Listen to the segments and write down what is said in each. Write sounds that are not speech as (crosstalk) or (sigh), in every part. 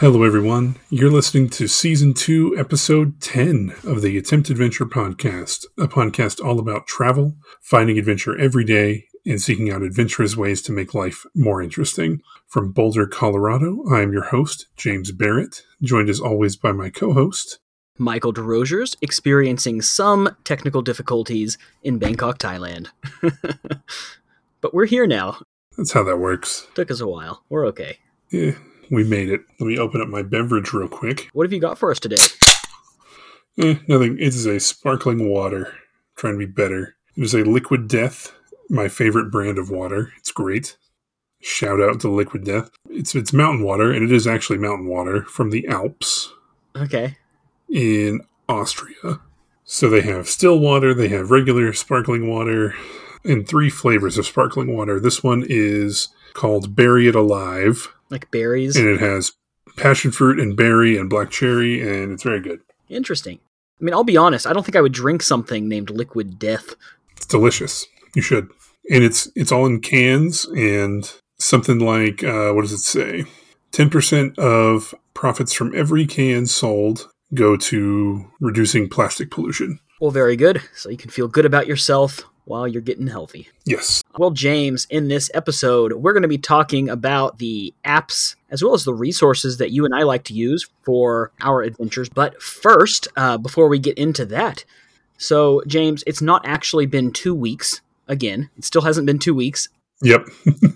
Hello, everyone. You're listening to Season 2, Episode 10 of the Attempt Adventure Podcast, a podcast all about travel, finding adventure every day, and seeking out adventurous ways to make life more interesting. From Boulder, Colorado, I am your host, James Barrett, joined as always by my co host, Michael DeRosiers, experiencing some technical difficulties in Bangkok, Thailand. (laughs) but we're here now. That's how that works. Took us a while. We're okay. Yeah, we made it. Let me open up my beverage real quick. What have you got for us today? Eh, nothing. It is a sparkling water. trying to be better. It is a Liquid Death, my favorite brand of water. It's great. Shout out to Liquid Death. It's it's mountain water, and it is actually mountain water from the Alps Okay. in Austria. So they have still water, they have regular sparkling water, and three flavors of sparkling water. This one is called Berry It Alive, Like berries. and it has passion fruit and berry and black cherry, and it's very good. Interesting. I mean, I'll be honest, I don't think I would drink something named Liquid Death. It's delicious. You should. And it's it's all in cans and something like uh, what does it say? Ten percent of profits from every can sold go to reducing plastic pollution. Well, very good. So you can feel good about yourself while you're getting healthy. Yes. Well, James, in this episode, we're going to be talking about the apps as well as the resources that you and I like to use for our adventures. But first, uh, before we get into that, so James, it's not actually been two weeks. Again, it still hasn't been two weeks. Yep.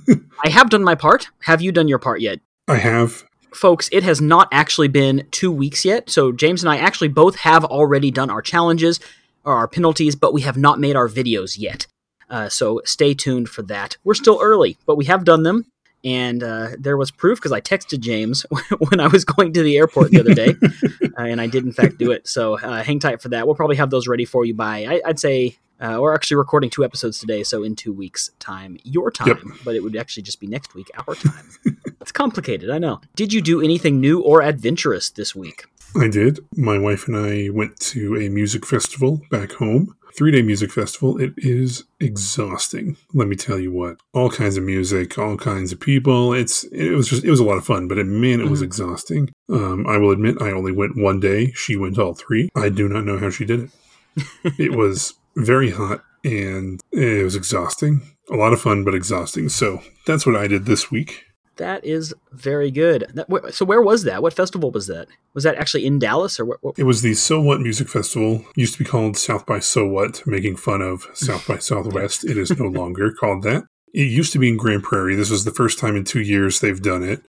(laughs) I have done my part. Have you done your part yet? I have. Folks, it has not actually been two weeks yet. So James and I actually both have already done our challenges or our penalties, but we have not made our videos yet. Uh, so stay tuned for that. We're still early, but we have done them. And uh, there was proof because I texted James (laughs) when I was going to the airport the other day, (laughs) uh, and I did in fact do it. So uh, hang tight for that. We'll probably have those ready for you by I, I'd say uh, we're actually recording two episodes today, so in two weeks' time, your time, Yep. but it would actually just be next week, our time. (laughs) it's complicated, I know. Did you do anything new or adventurous this week? I did. My wife and I went to a music festival back home. Three day music festival. It is exhausting. Let me tell you what. All kinds of music, all kinds of people. It's it was just it was a lot of fun, but it, man, it was Mhm. exhausting. Um, I will admit, I only went one day. She went all three. I do not know how she did it. (laughs) it was very hot and it was exhausting. A lot of fun, but exhausting. So that's what I did this week. That is very good. That, so where was that? What festival was that? Was that actually in Dallas or what? what It was the So What Music Festival. Used to be called South by So What, making fun of South by (laughs) Southwest. It is no (laughs) longer called that. It used to be in Grand Prairie. This was the first time in two years they've done it.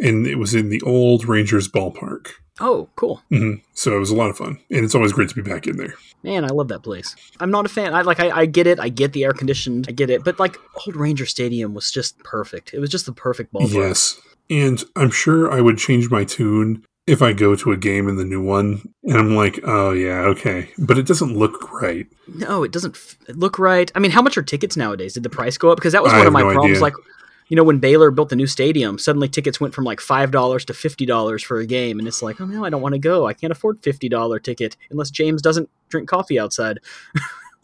And it was in the old Rangers ballpark. oh, cool. hmm So it was a lot of fun. And it's always great to be back in there. Man, I love that place. I'm not a fan. I like. I, I get it. I get the air conditioned. I get it. But like, old Ranger Stadium was just perfect. It was just the perfect ballpark. Yes. And I'm sure I would change my tune if I go to a game in the new one. And I'm like, oh, yeah, okay. But it doesn't look right. No, it doesn't f- look right. I mean, how much are tickets nowadays? Did the price go up? Because that was I one of my no problems. idea. Like, you know, when Baylor built the new stadium, suddenly tickets went from like five dollars to fifty dollars for a game, and it's like, oh no, I don't want to go. I can't afford fifty dollar ticket unless James doesn't drink coffee outside.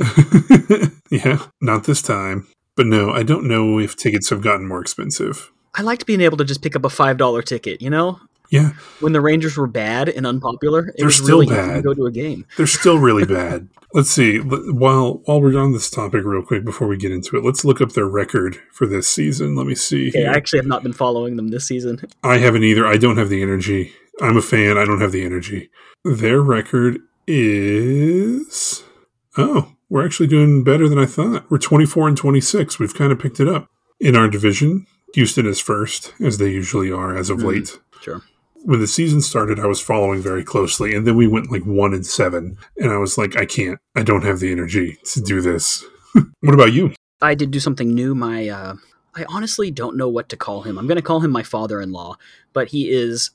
(laughs) yeah, not this time. But no, I don't know if tickets have gotten more expensive. I liked being able to just pick up a five dollar ticket. You know, Yeah, when the Rangers were bad and unpopular, it They're was still really easy to bad. go to a game. they're still really (laughs) bad. Let's see. While while we're on this topic, real quick before we get into it, let's look up their record for this season. Let me see. Okay. I actually have not been following them this season. (laughs) I haven't either. I don't have the energy. I'm a fan. I don't have the energy. Their record is oh, we're actually doing better than I thought. We're 24 and 26. We've kind of picked it up in our division. Houston is first, as they usually are as of Mhm. late. Sure. When the season started, I was following very closely, and then we went like one and seven, and I was like, I can't. I don't have the energy to do this. (laughs) what about you? I did do something new. My, uh, I honestly don't know what to call him. I'm going to call him my father-in-law, but he is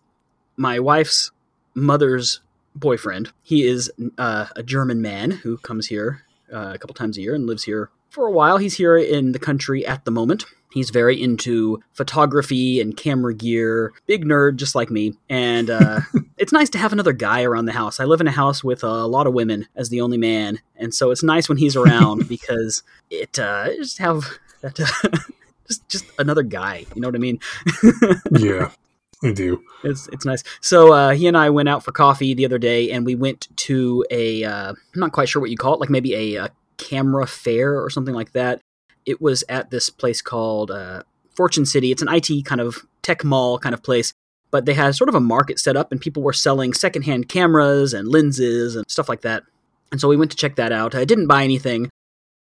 my wife's mother's boyfriend. He is uh, a German man who comes here uh, a couple times a year and lives here for a while. He's here in the country at the moment. He's very into photography and camera gear, big nerd just like me. And uh, (laughs) it's nice to have another guy around the house. I live in a house with a lot of women as the only man, and so it's nice when he's around (laughs) because it uh, just have that uh, (laughs) just just another guy. You know what I mean? yeah. I do. It's it's nice. So uh, he and I went out for coffee the other day, and we went to a uh, I'm not quite sure what you call it, like maybe a, a camera fair or something like that. It was at this place called uh, Fortune City. It's an IT kind of tech mall kind of place, but they had sort of a market set up, and people were selling secondhand cameras and lenses and stuff like that. And so we went to check that out. I didn't buy anything.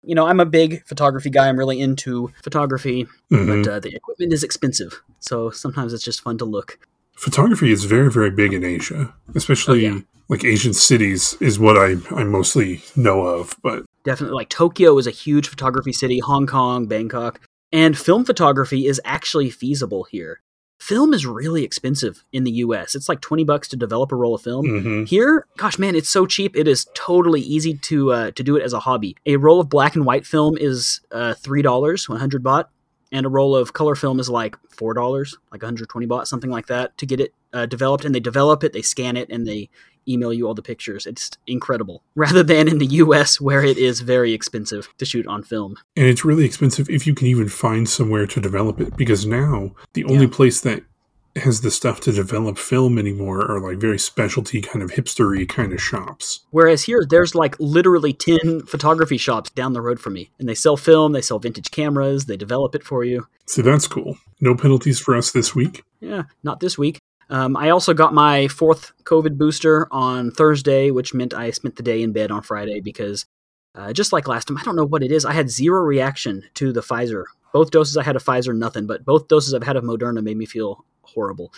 You know, I'm a big photography guy. I'm really into photography, Mhm. but uh, the equipment is expensive. So sometimes it's just fun to look. Photography is very, very big in Asia, especially Oh, yeah. like Asian cities is what I, I mostly know of. But Definitely, like Tokyo is a huge photography city, Hong Kong, Bangkok, and film photography is actually feasible here. Film is really expensive in the US. It's like 20 bucks to develop a roll of film. mhm. Here, gosh man, it's so cheap. It is totally easy to uh, to do it as a hobby. A roll of black and white film is uh, three dollars, one hundred baht, and a roll of color film is like four dollars, like one hundred twenty baht, something like that, to get it uh, developed. And they develop it, they scan it, and they email you all the pictures. It's incredible. (laughs) Rather than in the U.S. where it is very expensive to shoot on film. and it's really expensive if you can even find somewhere to develop it. Because now the only Yeah. place that has the stuff to develop film anymore are like very specialty kind of hipstery kind of shops. Whereas here, there's like literally 10 photography shops down the road from me. And they sell film, they sell vintage cameras, they develop it for you. So that's cool. No penalties for us this week. Yeah, not this week. Um, I also got my fourth COVID booster on Thursday, which meant I spent the day in bed on Friday because, uh, just like last time, I don't know what it is. I had zero reaction to the Pfizer. Both doses I had of Pfizer, nothing, but both doses I've had of Moderna made me feel horrible.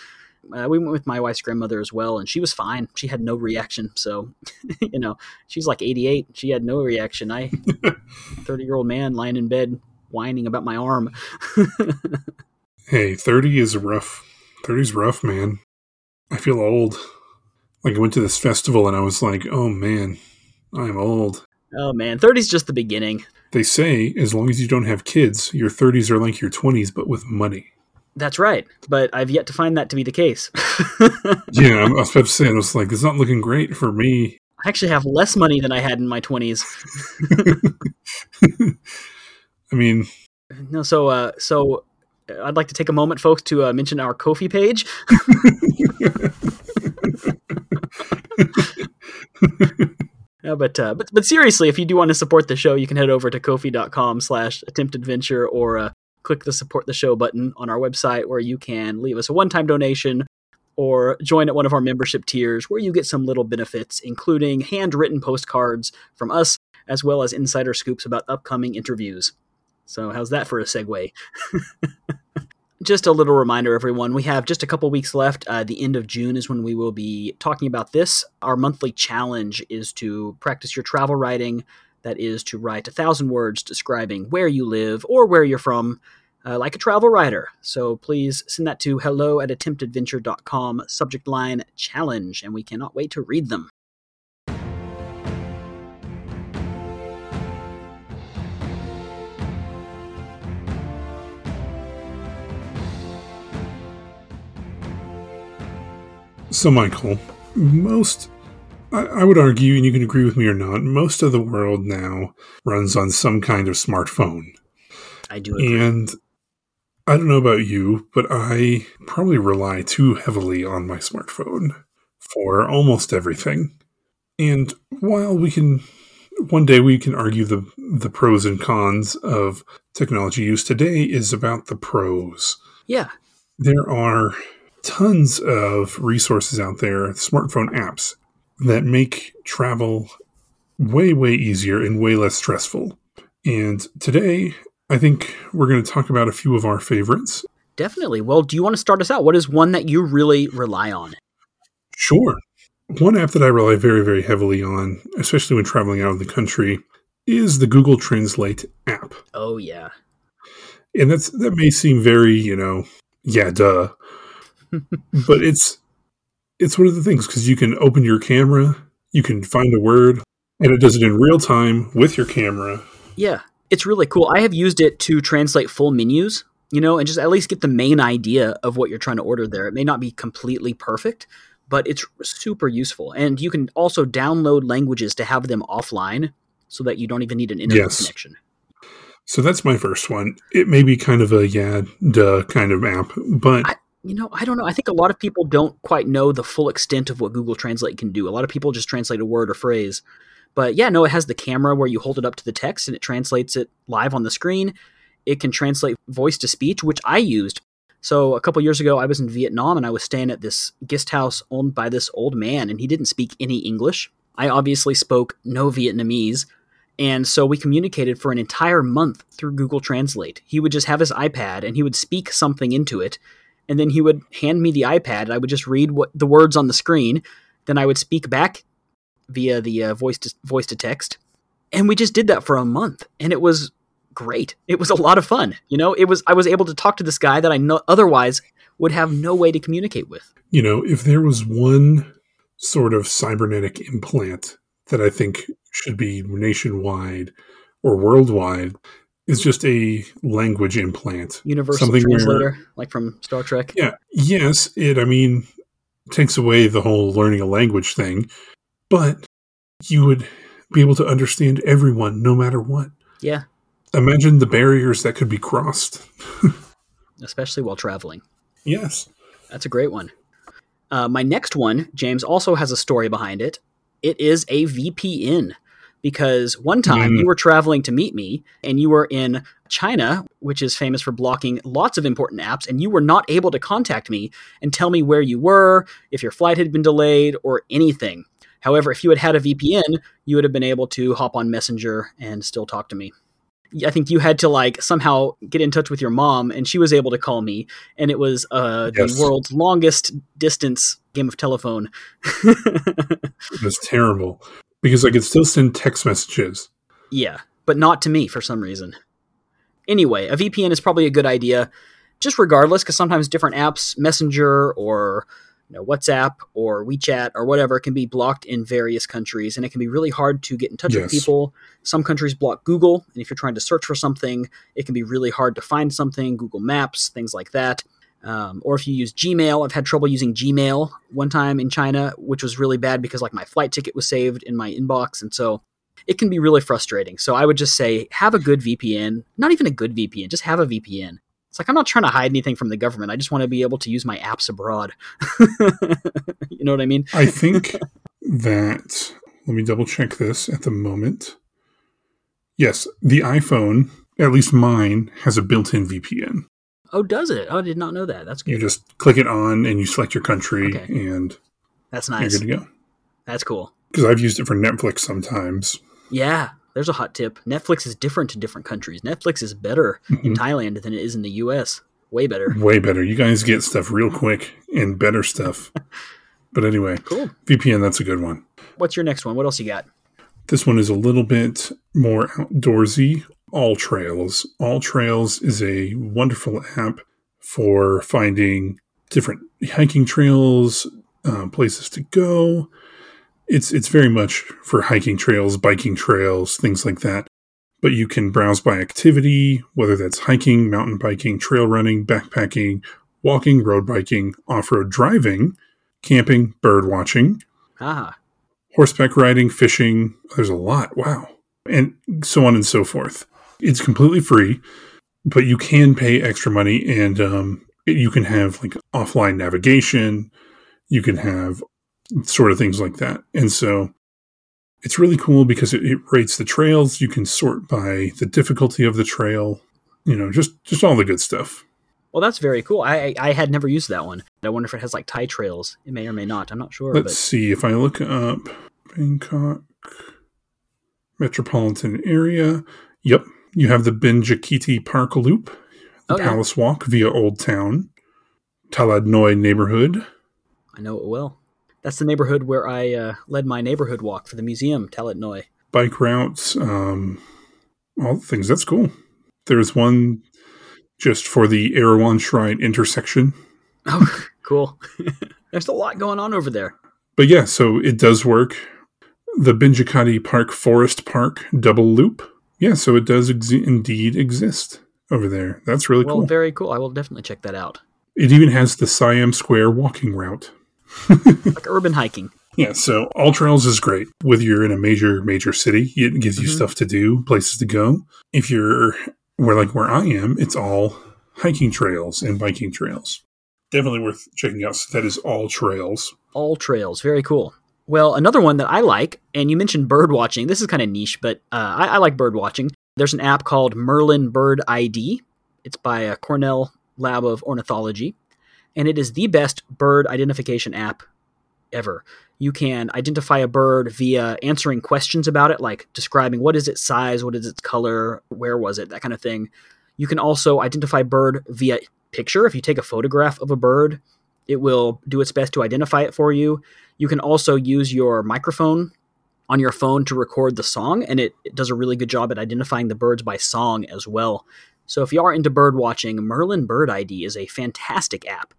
Uh, we went with my wife's grandmother as well, and she was fine. She had no reaction. So, (laughs) you know, she's like 88. She had no reaction. I, (laughs) 30 year old man lying in bed whining about my arm. (laughs) Hey, 30 is rough. 30 is rough, man. I feel old. Like I went to this festival and I was like, oh man, I'm old. oh man, 30's just the beginning. They say as long as you don't have kids, your 30s are like your 20s, but with money. That's right, but I've yet to find that to be the case. (laughs) Yeah, I was about to say, I was like, it's not looking great for me. I actually have less money than I had in my 20s. (laughs) I mean, No, so uh, so I'd like to take a moment, folks, to uh, mention our Ko-fi page. Yeah, (laughs) but, uh, but but seriously, if you do want to support the show, you can head over to ko-fi.com slash attemptadventure or uh, click the support the show button on our website where you can leave us a one-time donation or join at one of our membership tiers where you get some little benefits, including handwritten postcards from us, as well as insider scoops about upcoming interviews. So how's that for a segue? (laughs) just a little reminder, everyone. We have just a couple weeks left. Uh, the end of June is when we will be talking about this. Our monthly challenge is to practice your travel writing. That is to write a thousand words describing where you live or where you're from, uh, like a travel writer. So please send that to hello at attemptadventure.com, subject line challenge, and we cannot wait to read them. So Michael, most, I, I would argue, and you can agree with me or not, most of the world now runs on some kind of smartphone. I do agree. And I don't know about you, but I probably rely too heavily on my smartphone for almost everything. And while we can one day we can argue the the pros and cons of technology use today is about the pros. Yeah, There are tons of resources out there, smartphone apps that make travel way way easier and way less stressful. And today I think we're going to talk about a few of our favorites. definitely. Well, do you want to start us out? What is one that you really rely on? Sure. One app that I rely very, very heavily on, especially when traveling out of the country, is the Google Translate app. Oh, yeah. And that's that may seem very, you know, yeah, duh. But it's it's one of the things because you can open your camera, you can find a word, and it does it in real time with your camera. Yeah, it's really cool. I have used it to translate full menus, you know, and just at least get the main idea of what you're trying to order there. It may not be completely perfect, but it's super useful. And you can also download languages to have them offline so that you don't even need an internet Yes. connection. So that's my first one. It may be kind of a yeah, duh kind of app, but I- You know, I don't know. I think a lot of people don't quite know the full extent of what Google Translate can do. A lot of people just translate a word or phrase. But yeah, no, it has the camera where you hold it up to the text and it translates it live on the screen. It can translate voice to speech, which I used. So a couple years ago, I was in Vietnam and I was staying at this guest house owned by this old man, and he didn't speak any English. I obviously spoke no Vietnamese. And so we communicated for an entire month through Google Translate. He would just have his iPad and he would speak something into it. And then he would hand me the iPad and I would just read what the words on the screen. Then I would speak back via the uh, voice to, voice to text. And we just did that for a month. And it was great. It was a lot of fun. You know, it was I was able to talk to this guy that I otherwise would have no way to communicate with. You know, if there was one sort of cybernetic implant that I think should be nationwide or worldwide is just a language implant. Universal Something translator, where, like from Star Trek. Yeah. Yes, it I mean takes away the whole learning a language thing, but you would be able to understand everyone no matter what. Yeah. Imagine the barriers that could be crossed. (laughs) Especially while traveling. Yes. That's a great one. Uh, my next one, James, also has a story behind it. It is a VPN because one time mm. you were traveling to meet me and you were in China, which is famous for blocking lots of important apps, and you were not able to contact me and tell me where you were, if your flight had been delayed, or anything. However, if you had had a VPN, you would have been able to hop on Messenger and still talk to me. I think you had to like somehow get in touch with your mom, and she was able to call me, and it was uh, yes. the world's longest distance game of telephone. (laughs) it was terrible because I could still send text messages. Yeah, but not to me for some reason. Anyway, a VPN is probably a good idea, just regardless, because sometimes different apps, Messenger or you know, WhatsApp or WeChat or whatever can be blocked in various countries, and it can be really hard to get in touch yes. with people. Some countries block Google, and if you're trying to search for something, it can be really hard to find something. Google Maps, things like that. Um, or if you use Gmail, I've had trouble using Gmail one time in China, which was really bad because like my flight ticket was saved in my inbox, and so it can be really frustrating. So I would just say have a good VPN, not even a good VPN, just have a VPN. It's like I'm not trying to hide anything from the government. I just want to be able to use my apps abroad. (laughs) you know what I mean? I (laughs) think that let me double check this at the moment. Yes, the iPhone, at least mine, has a built-in VPN. Oh, does it? Oh, I did not know that. That's good. You just click it on and you select your country okay. and that's nice. You're good to go. That's cool. Because I've used it for Netflix sometimes. Yeah, there's a hot tip. Netflix is different in different countries. Netflix is better mm-hmm. in Thailand than it is in the US. Way better. Way better. You guys get stuff real quick and better stuff. (laughs) but anyway, cool. VPN, that's a good one. What's your next one? What else you got? This one is a little bit more outdoorsy. All Trails. All Trails is a wonderful app for finding different hiking trails, uh, places to go, it's it's very much for hiking trails, biking trails, things like that. But you can browse by activity, whether that's hiking, mountain biking, trail running, backpacking, walking, road biking, off-road driving, camping, bird watching, ah. horseback riding, fishing. There's a lot. Wow. And so on and so forth. It's completely free, but you can pay extra money and um, you can have like offline navigation. You can have sort of things like that. And so it's really cool because it, it, rates the trails. You can sort by the difficulty of the trail, you know, just just all the good stuff. Well, that's very cool. I I had never used that one. I wonder if it has like Thai trails. It may or may not. I'm not sure. Let's but... see if I look up Bangkok metropolitan area. Yep, you have the Benjakhiti Park Loop, the okay. Palace Walk via Old Town, Talad Noi neighborhood. I know it well. That's the neighborhood where I uh, led my neighborhood walk for the museum, Talat Noi. Bike routes, um, all the things. That's cool. There's one just for the Erawan Shrine intersection. Oh, (laughs) cool. (laughs) There's a lot going on over there. But yeah, so it does work. The Benjakhiti Park Forest Park double loop. Yeah, so it does ex- indeed exist over there. That's really well, cool. Very cool. I will definitely check that out. It even has the Siam Square walking route. (laughs) like urban hiking. Yeah, so All Trails is great. Whether you're in a major, major city, it gives you mm-hmm. stuff to do, places to go. If you're where like where I am, it's all hiking trails and biking trails. definitely worth checking out. So that is All Trails. All Trails, very cool. Well, another one that I like, and you mentioned bird watching. This is kind of niche, but uh, I, I, like bird watching. There's an app called Merlin Bird ID. It's by a Cornell Lab of Ornithology, and it is the best bird identification app ever. You can identify a bird via answering questions about it, like describing what is its size, what is its color, where was it, that kind of thing. You can also identify bird via picture. If you take a photograph of a bird, it will do its best to identify it for you. You can also use your microphone on your phone to record the song, and it, it, does a really good job at identifying the birds by song as well. So if you are into bird watching, Merlin Bird ID is a fantastic app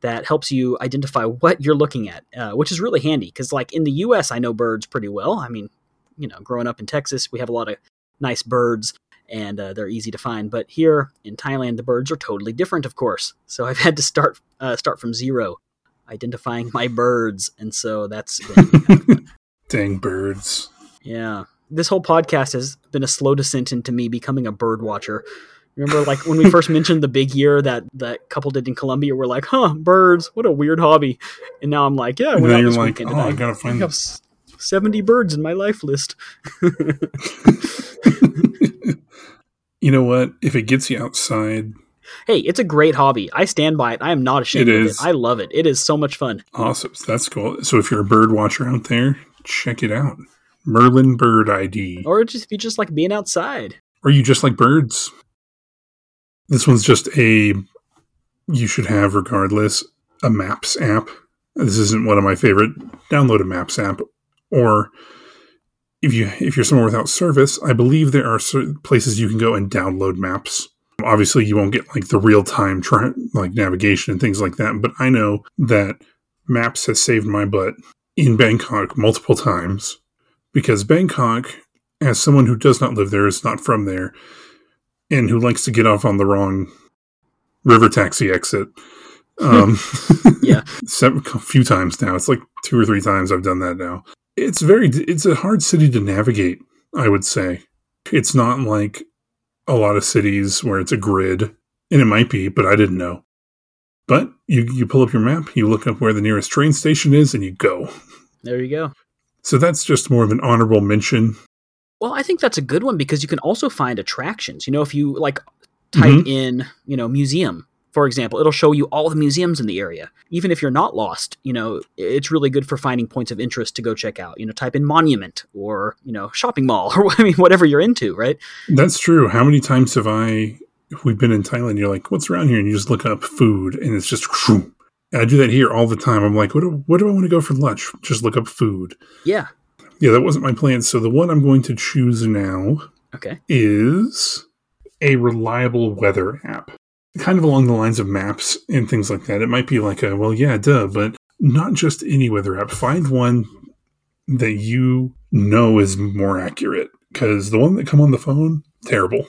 that helps you identify what you're looking at, uh, which is really handy because, like in the U.S., I know birds pretty well. I mean, you know, growing up in Texas, we have a lot of nice birds, and uh, they're easy to find. But here in Thailand, the birds are totally different, of course. So I've had to start uh, start from zero, identifying my birds, and so that's been (laughs) dang birds. Yeah, this whole podcast has been a slow descent into me becoming a bird watcher. Remember, like when we first mentioned the big year that that couple did in Colombia, we're like, "Huh, birds! What a weird hobby." And now I'm like, "Yeah, and now you're like, oh, I, I gotta find I have seventy birds in my life list." (laughs) (laughs) you know what? If it gets you outside, hey, it's a great hobby. I stand by it. I am not ashamed it of is. it. I love it. It is so much fun. Awesome. That's cool. So if you're a bird watcher out there, check it out. Merlin Bird ID. Or just if you just like being outside. Or you just like birds. This one's just a you should have regardless a Maps app. This isn't one of my favorite. Download a Maps app, or if you if you're somewhere without service, I believe there are places you can go and download maps. Obviously, you won't get like the real time tra- like navigation and things like that. But I know that Maps has saved my butt in Bangkok multiple times because Bangkok, as someone who does not live there, is not from there, and who likes to get off on the wrong river taxi exit. (laughs) Um, yeah, (laughs) a few times now. It's like two or three times I've done that now. It's very, it's a hard city to navigate. I would say it's not like a lot of cities where it's a grid, and it might be, but I didn't know. But you you pull up your map, you look up where the nearest train station is, and you go. There you go. So that's just more of an honorable mention well, I think that's a good one because you can also find attractions. You know, if you like type mm-hmm. in, you know, museum, for example, it'll show you all the museums in the area. Even if you're not lost, you know, it's really good for finding points of interest to go check out. You know, type in monument or, you know, shopping mall (laughs) or I mean whatever you're into, right? That's true. How many times have I we've been in Thailand, you're like, what's around here? And you just look up food and it's just (laughs) I do that here all the time. I'm like, what do, what do I want to go for lunch? Just look up food. Yeah yeah, that wasn't my plan. So the one I'm going to choose now okay. is a reliable weather app. Kind of along the lines of maps and things like that. It might be like a, well, yeah, duh, but not just any weather app. Find one that you know is more accurate because the one that come on the phone, terrible.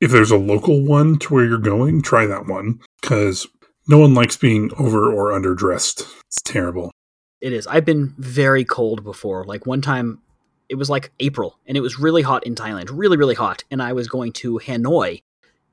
If there's a local one to where you're going, try that one because no one likes being over or underdressed. It's terrible. It is. I've been very cold before. Like one time, it was like April, and it was really hot in Thailand, really, really hot. And I was going to Hanoi,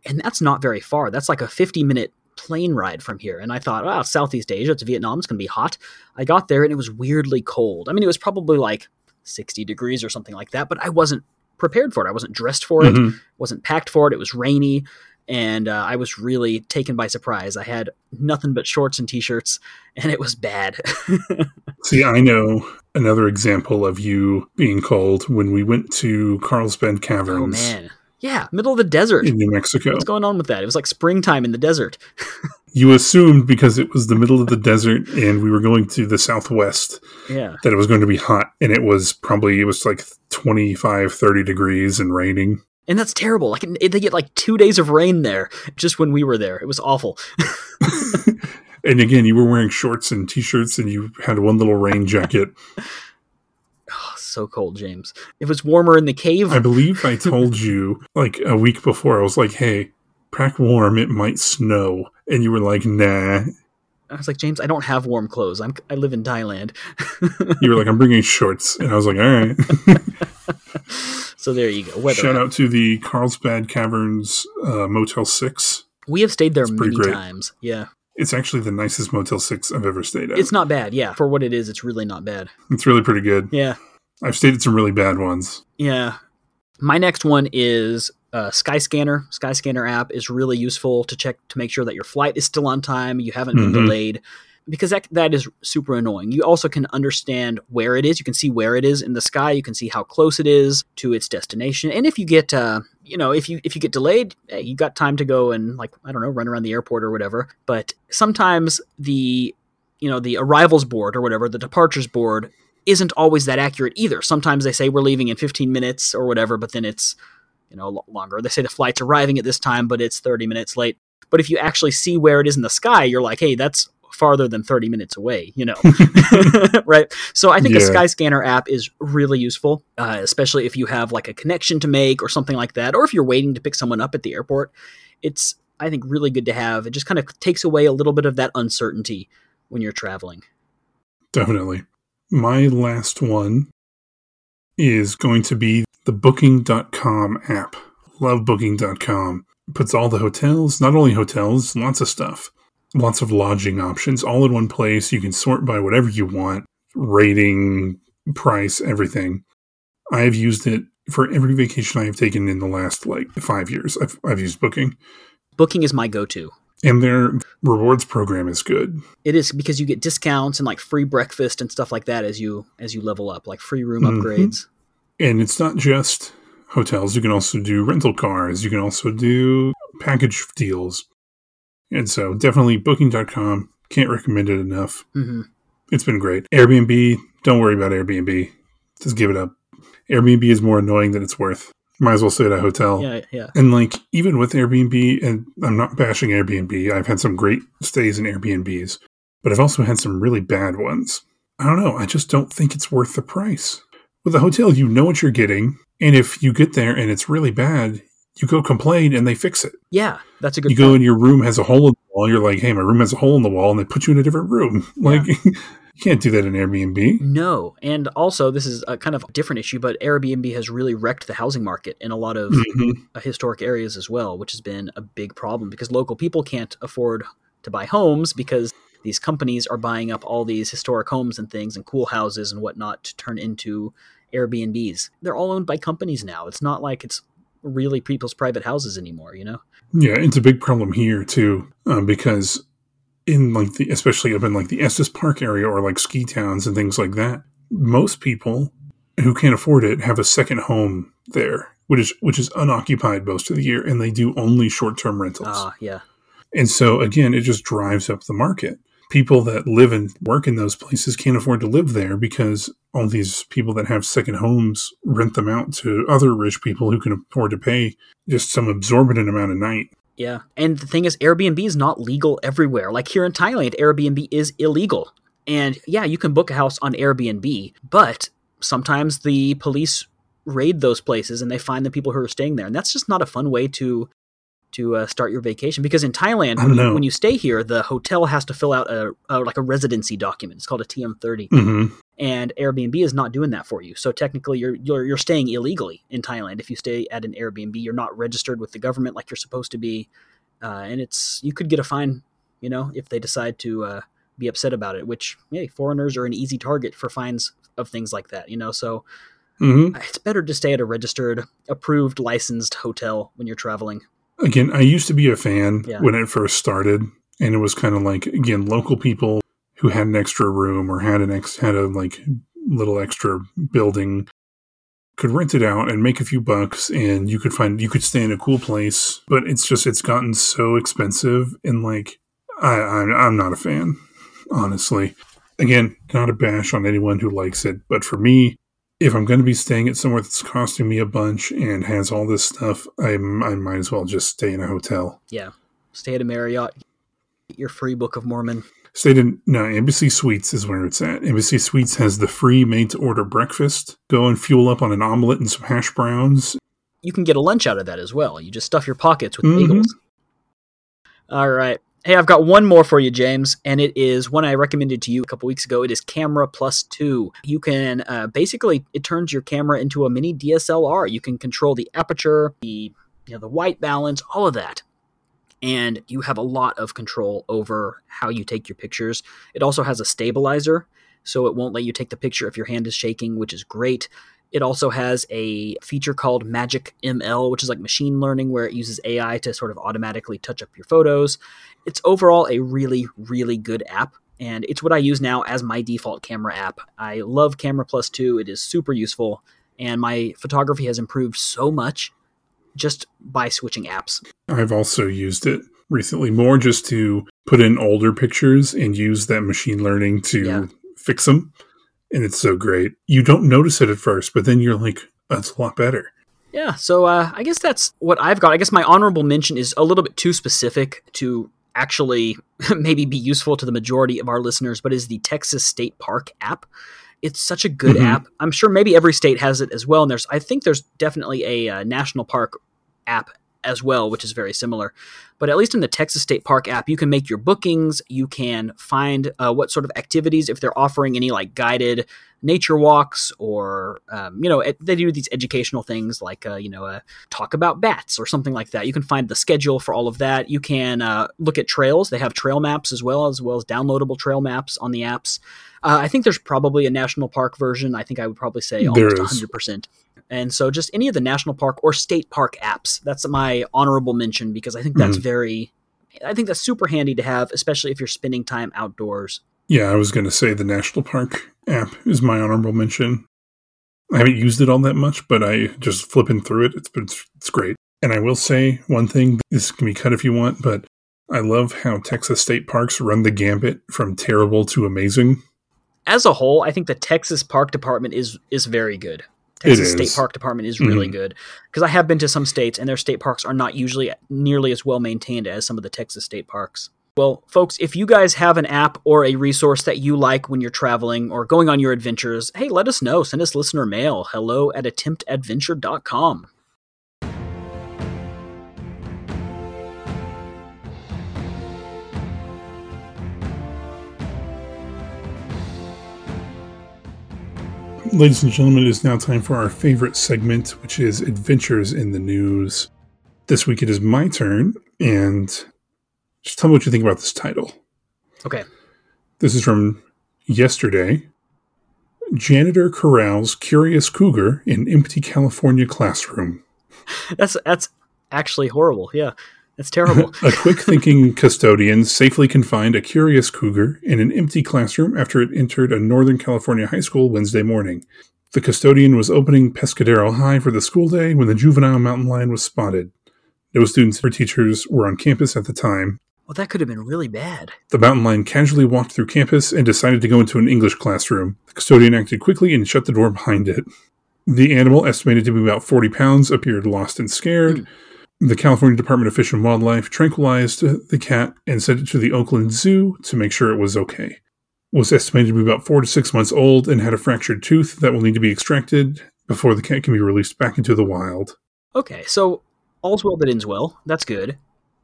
and that's not very far. That's like a 50 minute plane ride from here. And I thought, oh, Southeast Asia, it's Vietnam, it's going to be hot. I got there, and it was weirdly cold. I mean, it was probably like 60 degrees or something like that, but I wasn't prepared for it. I wasn't dressed for it, mm-hmm. wasn't packed for it. It was rainy and uh, I was really taken by surprise. I had nothing but shorts and t-shirts, and it was bad. (laughs) See, I know another example of you being cold when we went to Carlsbad Caverns. Oh man, yeah, middle of the desert in New Mexico. What's going on with that? It was like springtime in the desert. (laughs) you assumed because it was the middle of the desert and we were going to the southwest yeah that it was going to be hot and it was probably it was like 25 30 degrees and raining and that's terrible. Like they get like two days of rain there just when we were there. It was awful. (laughs) and again, you were wearing shorts and t-shirts, and you had one little rain jacket. Oh, So cold, James. It was warmer in the cave. I believe I (laughs) told you like a week before. I was like, "Hey, pack warm. It might snow," and you were like, "Nah." I was like, James, I don't have warm clothes. I'm I live in Thailand. (laughs) you were like, I'm bringing shorts, and I was like, all right. (laughs) so there you go. Weather Shout out to the Carlsbad Caverns uh, Motel Six. We have stayed there many great. times. Yeah, It's actually the nicest Motel 6 I've ever stayed at. It's not bad, yeah. For what it is, it's really not bad. It's really pretty good. Yeah. I've stated some really bad ones. Yeah. My next one is uh, Skyscanner. Skyscanner app is really useful to check to make sure that your flight is still on time, you haven't been Mhm. delayed, because that that is super annoying. You also can understand where it is. You can see where it is in the sky. You can see how close it is to its destination. And if you get, uh, you know, if you if you get delayed, hey, you got time to go and like I don't know, run around the airport or whatever. But sometimes the you know the arrivals board or whatever, the departures board isn't always that accurate either. Sometimes they say we're leaving in 15 minutes or whatever, but then it's you know lo- longer. They say the flight's arriving at this time, but it's 30 minutes late. But if you actually see where it is in the sky, you're like, hey, that's farther than 30 minutes away, you know. (laughs) (laughs) right? So I think Yeah. Skyscanner app is really useful, uh, especially if you have like a connection to make or something like that, or if you're waiting to pick someone up at the airport. It's I think really good to have. It just kind of takes away a little bit of that uncertainty when you're traveling. Definitely. My last one is going to be the booking.com app. Love booking.com. Puts all the hotels, not only hotels, lots of stuff. Lots of lodging options all in one place. You can sort by whatever you want, rating, price, everything. I've used it for every vacation I have taken in the last like five years. I've, I've used Booking, Booking is my go-to. And their rewards program is good. It is because you get discounts and like free breakfast and stuff like that as you as you level up, like free room Mhm. upgrades. And it's not just hotels. You can also do rental cars. You can also do package deals. And so definitely booking.com. Can't recommend it enough. hmm It's been great. Airbnb, don't worry about Airbnb. Just give it up. Airbnb is more annoying than it's worth. Might as well stay at a hotel. Yeah, yeah. And like even with Airbnb, and I'm not bashing Airbnb, I've had some great stays in Airbnbs, but I've also had some really bad ones. I don't know. I just don't think it's worth the price. With a hotel, you know what you're getting, and if you get there and it's really bad, you go complain and they fix it. Yeah, that's a good You go point. and your room has a hole in the wall. You're like, hey, my room has a hole in the wall, and they put you in a different room. Like (laughs) you can't do that in Airbnb. No, and also this is a kind of different issue, but Airbnb has really wrecked the housing market in a lot of Mhm. uh, historic areas as well, which has been a big problem because local people can't afford to buy homes because these companies are buying up all these historic homes and things and cool houses and whatnot to turn into Airbnbs. They're all owned by companies now. It's not like it's really people's private houses anymore, you know? Yeah, it's a big problem here too, um, because in like the especially up in like the Estes Park area or like ski towns and things like that, most people who can't afford it have a second home there, which is which is unoccupied most of the year, and they do only short term rentals. Ah, yeah. And so again, it just drives up the market. People that live and work in those places can't afford to live there because all these people that have second homes rent them out to other rich people who can afford to pay just some exorbitant amount a night. Yeah. And the thing is, Airbnb is not legal everywhere. Like here in Thailand, Airbnb is illegal. And yeah, you can book a house on Airbnb, but sometimes the police raid those places and they find the people who are staying there. And that's just not a fun way to to uh, start your vacation because in Thailand when you, when you stay here the hotel has to fill out a, a like a residency document it's called a TM30 hmm and Airbnb is not doing that for you. So technically, you're you're you're staying illegally in Thailand if you stay at an Airbnb. You're not registered with the government like you're supposed to be, uh, and it's you could get a fine, you know, if they decide to uh, be upset about it. Which, hey, foreigners are an easy target for fines of things like that, you know. So hmm uh, it's better to stay at a registered, approved, licensed hotel when you're traveling. Again, I used to be a fan Yeah. when it first started, and it was kind of like again local people who had an extra room or had an ex had a like little extra building could rent it out and make a few bucks, and you could find you could stay in a cool place. But it's just it's gotten so expensive, and like I I'm, I'm not a fan, honestly. Again, not a bash on anyone who likes it, but for me, if I'm going to be staying at somewhere that's costing me a bunch and has all this stuff, I, I might as well just stay in a hotel. Yeah, stay at a Marriott, get your free Book of Mormon. Stayed in no Embassy Suites is where it's at. Embassy Suites has the free made to order breakfast. Go and fuel up on an omelet and some hash browns. you can get a lunch out of that as well. You just stuff your pockets with Mhm. bagels. All right. Hey, I've got one more for you, James, and it is one I recommended to you a couple weeks ago. It is Camera Plus 2. You can uh, basically, it turns your camera into a mini DSLR. You can control the aperture, the you know, the white balance, all of that. And you have a lot of control over how you take your pictures. It also has a stabilizer, so it won't let you take the picture if your hand is shaking, which is great. It also has a feature called Magic ML, which is like machine learning, where it uses AI to sort of automatically touch up your photos. It's overall a really, really good app, and it's what I use now as my default camera app. I love Camera Plus 2, it is super useful, and my photography has improved so much just by switching apps. I've also used it recently more just to put in older pictures and use that machine learning to Yeah. fix them. And it's so great. You don't notice it at first, but then you're like, that's a lot better. Yeah, so uh, I guess that's what I've got. I guess my honorable mention is a little bit too specific to actually (laughs) maybe be useful to the majority of our listeners, but is the Texas State Park app. It's such a good Mhm. app. I'm sure maybe every state has it as well. And there's, I think there's definitely a uh, national park app as well, which is very similar. But at least in the Texas State Park app, you can make your bookings. You can find uh, what sort of activities, if they're offering any like guided nature walks or, um, you know, it, they do these educational things like, uh, you know, uh, talk about bats or something like that. You can find the schedule for all of that. You can uh, look at trails. They have trail maps as well, as well as downloadable trail maps on the apps. Uh, I think there's probably a national park version. I think I would probably say almost 100%. And so just any of the national park or state park apps, that's my honorable mention because I think that's Mhm. Very, I think that's super handy to have, especially if you're spending time outdoors. Yeah, I was going to say the National Park app is my honorable mention. I haven't used it all that much, but I just flipping through it. It's been it's great. And I will say one thing. This can be cut if you want, but I love how Texas state parks run the gambit from terrible to amazing. As a whole, I think the Texas Park Department is is very good. Texas State. Park Department is really Mhm. good because I have been to some states and their state parks are not usually nearly as well maintained as some of the Texas state parks. Well, folks, if you guys have an app or a resource that you like when you're traveling or going on your adventures, hey, let us know. Send us listener mail. Hello at attemptadventure.com. Ladies and gentlemen, it is now time for our favorite segment, which is Adventures in the News. This week it is my turn, and just tell me what you think about this title. Okay. This is from yesterday. Janitor corrals curious cougar in empty California classroom. (laughs) That's that's actually horrible. Yeah. That's terrible. (laughs) A quick thinking custodian safely confined a curious cougar in an empty classroom after it entered a Northern California high school Wednesday morning. The custodian was opening Pescadero High for the school day when the juvenile mountain lion was spotted. No students or teachers were on campus at the time. well, that could have been really bad. The mountain lion casually walked through campus and decided to go into an English classroom. The custodian acted quickly and shut the door behind it. The animal, estimated to be about 40 pounds, appeared lost and scared. Hmm. The California Department of Fish and Wildlife tranquilized the cat and sent it to the Oakland Zoo to make sure it was okay. It Was estimated to be about four to six months old and had a fractured tooth that will need to be extracted before the cat can be released back into the wild. Okay, so all's well that ends well. That's good.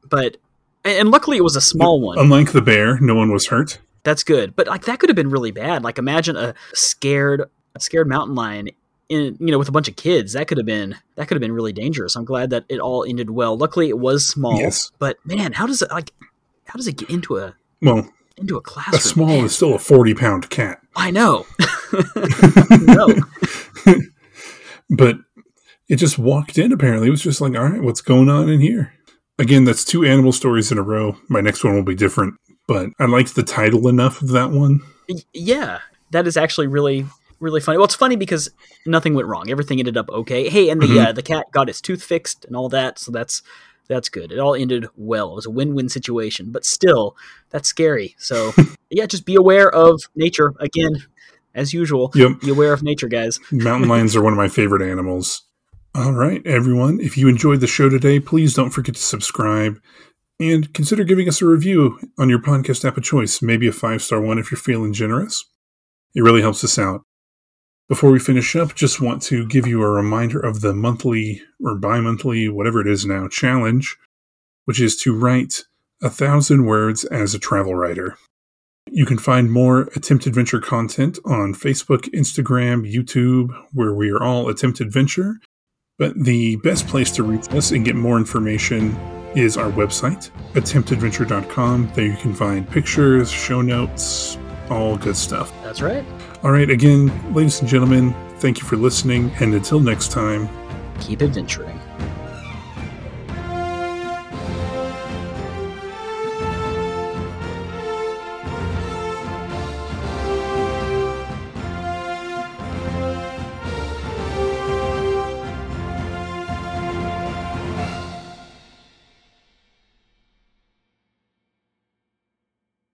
But and and luckily it was a small one. Unlike the bear, no one was hurt. That's good. But like that could have been really bad. Like imagine a scared a scared mountain lion in you know with a bunch of kids. That could have been that could have been really dangerous. I'm glad that it all ended well. Luckily it was small. Yes. But man, how does it like how does it get into a Well, into a classroom? a small Man, is still a 40 pound cat. I know. (laughs) no. (laughs) but it just walked in apparently it was just like all right what's going on in here again that's two animal stories in a row my next one will be different but i liked the title enough of that one Yeah, that is actually really really funny. Well, it's funny because nothing went wrong. Everything ended up okay. Hey, and the Mhm. uh, the cat got its tooth fixed and all that, so that's that's good. It all ended well. It was a win-win situation, but still, that's scary. So, (laughs) yeah, just be aware of nature again, as usual. yep Be aware of nature, guys. (laughs) mountain lions are one of my favorite animals all right everyone if you enjoyed the show today please don't forget to subscribe and consider giving us a review on your podcast app of choice maybe a five star one if you're feeling generous it really helps us out Before we finish up, just want to give you a reminder of the monthly or bi monthly, whatever it is now, challenge, which is to write a thousand words as a travel writer. You can find more Attempt Adventure content on Facebook, Instagram, YouTube, where we are all Attempt Adventure. But the best place to reach us and get more information is our website, attemptadventure.com. There you can find pictures, show notes, all good stuff. That's right. All right, again, ladies and gentlemen, thank you for listening, and until next time, Keep adventuring.